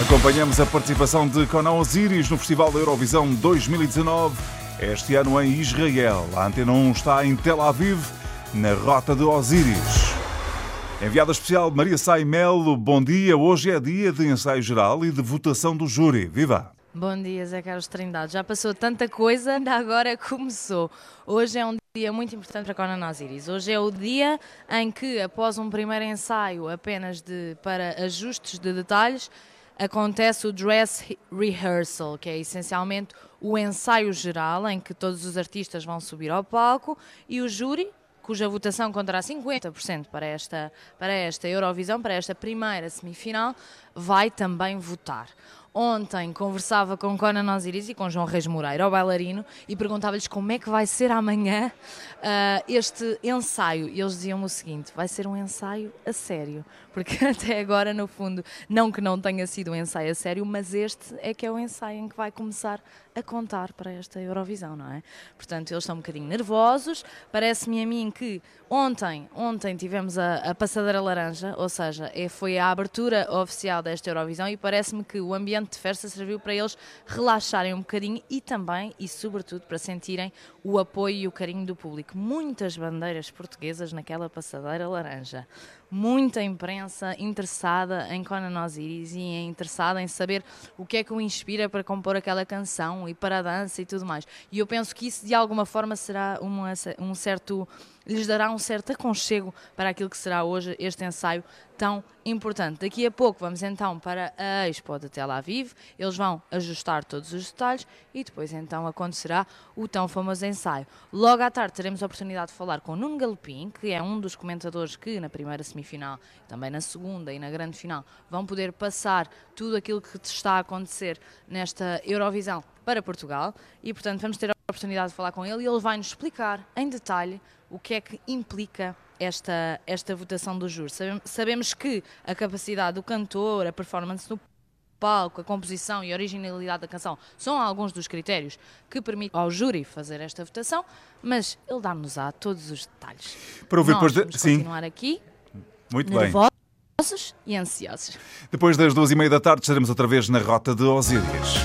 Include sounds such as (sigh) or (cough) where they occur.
Acompanhamos a participação de Conan Osiris no Festival da Eurovisão 2019, este ano em Israel. A Antena 1 está em Tel Aviv, na rota de Osiris. Enviada especial Maria Sai Melo, bom dia. Hoje é dia de ensaio geral e de votação do júri. Viva! Bom dia, Zé Carlos Trindade. Já passou tanta coisa, ainda agora começou. Hoje é um dia muito importante para Conan Osiris. Hoje é o dia em que, após um primeiro ensaio apenas de, para ajustes de detalhes, acontece o dress rehearsal, que é essencialmente o ensaio geral em que todos os artistas vão subir ao palco e o júri, cuja votação contará 50% para esta, para esta Eurovisão, para esta primeira semifinal, vai também votar. Ontem conversava com Conan Osiris e com João Reis Moreira, o bailarino, e perguntava-lhes como é que vai ser amanhã uh, este ensaio. E eles diziam-me o seguinte: vai ser um ensaio a sério. Porque (laughs) até agora, no fundo, não que não tenha sido um ensaio a sério, mas este é que é o ensaio em que vai começar a contar para esta Eurovisão, não é? Portanto, eles estão um bocadinho nervosos. Parece-me a mim que ontem, ontem tivemos a, a passadeira laranja, ou seja, é, foi a abertura oficial desta Eurovisão e parece-me que o ambiente de festa serviu para eles relaxarem um bocadinho e também e sobretudo para sentirem o apoio e o carinho do público. Muitas bandeiras portuguesas naquela passadeira laranja. Muita imprensa interessada em Conan Osiris e interessada em saber o que é que o inspira para compor aquela canção e para a dança e tudo mais. E eu penso que isso de alguma forma será uma, um certo lhes dará um certo aconchego para aquilo que será hoje este ensaio tão importante. Daqui a pouco vamos então para a Expo de Tel Aviv, eles vão ajustar todos os detalhes e depois então acontecerá o tão famoso ensaio. Logo à tarde teremos a oportunidade de falar com Nuno Galopim, que é um dos comentadores que na primeira semifinal, também na segunda e na grande final, vão poder passar tudo aquilo que está a acontecer nesta Eurovisão para Portugal e portanto vamos ter oportunidade de falar com ele e ele vai nos explicar em detalhe o que é que implica esta, esta votação do júri. Sabemos que a capacidade do cantor, a performance no palco, a composição e a originalidade da canção são alguns dos critérios que permitem ao júri fazer esta votação, mas ele dá-nos a todos os detalhes. Para ouvir Nós depois de... Sim. continuar aqui. Muito nervosos bem. e ansiosos. Depois das duas e meia da tarde estaremos outra vez na Rota de Osíris.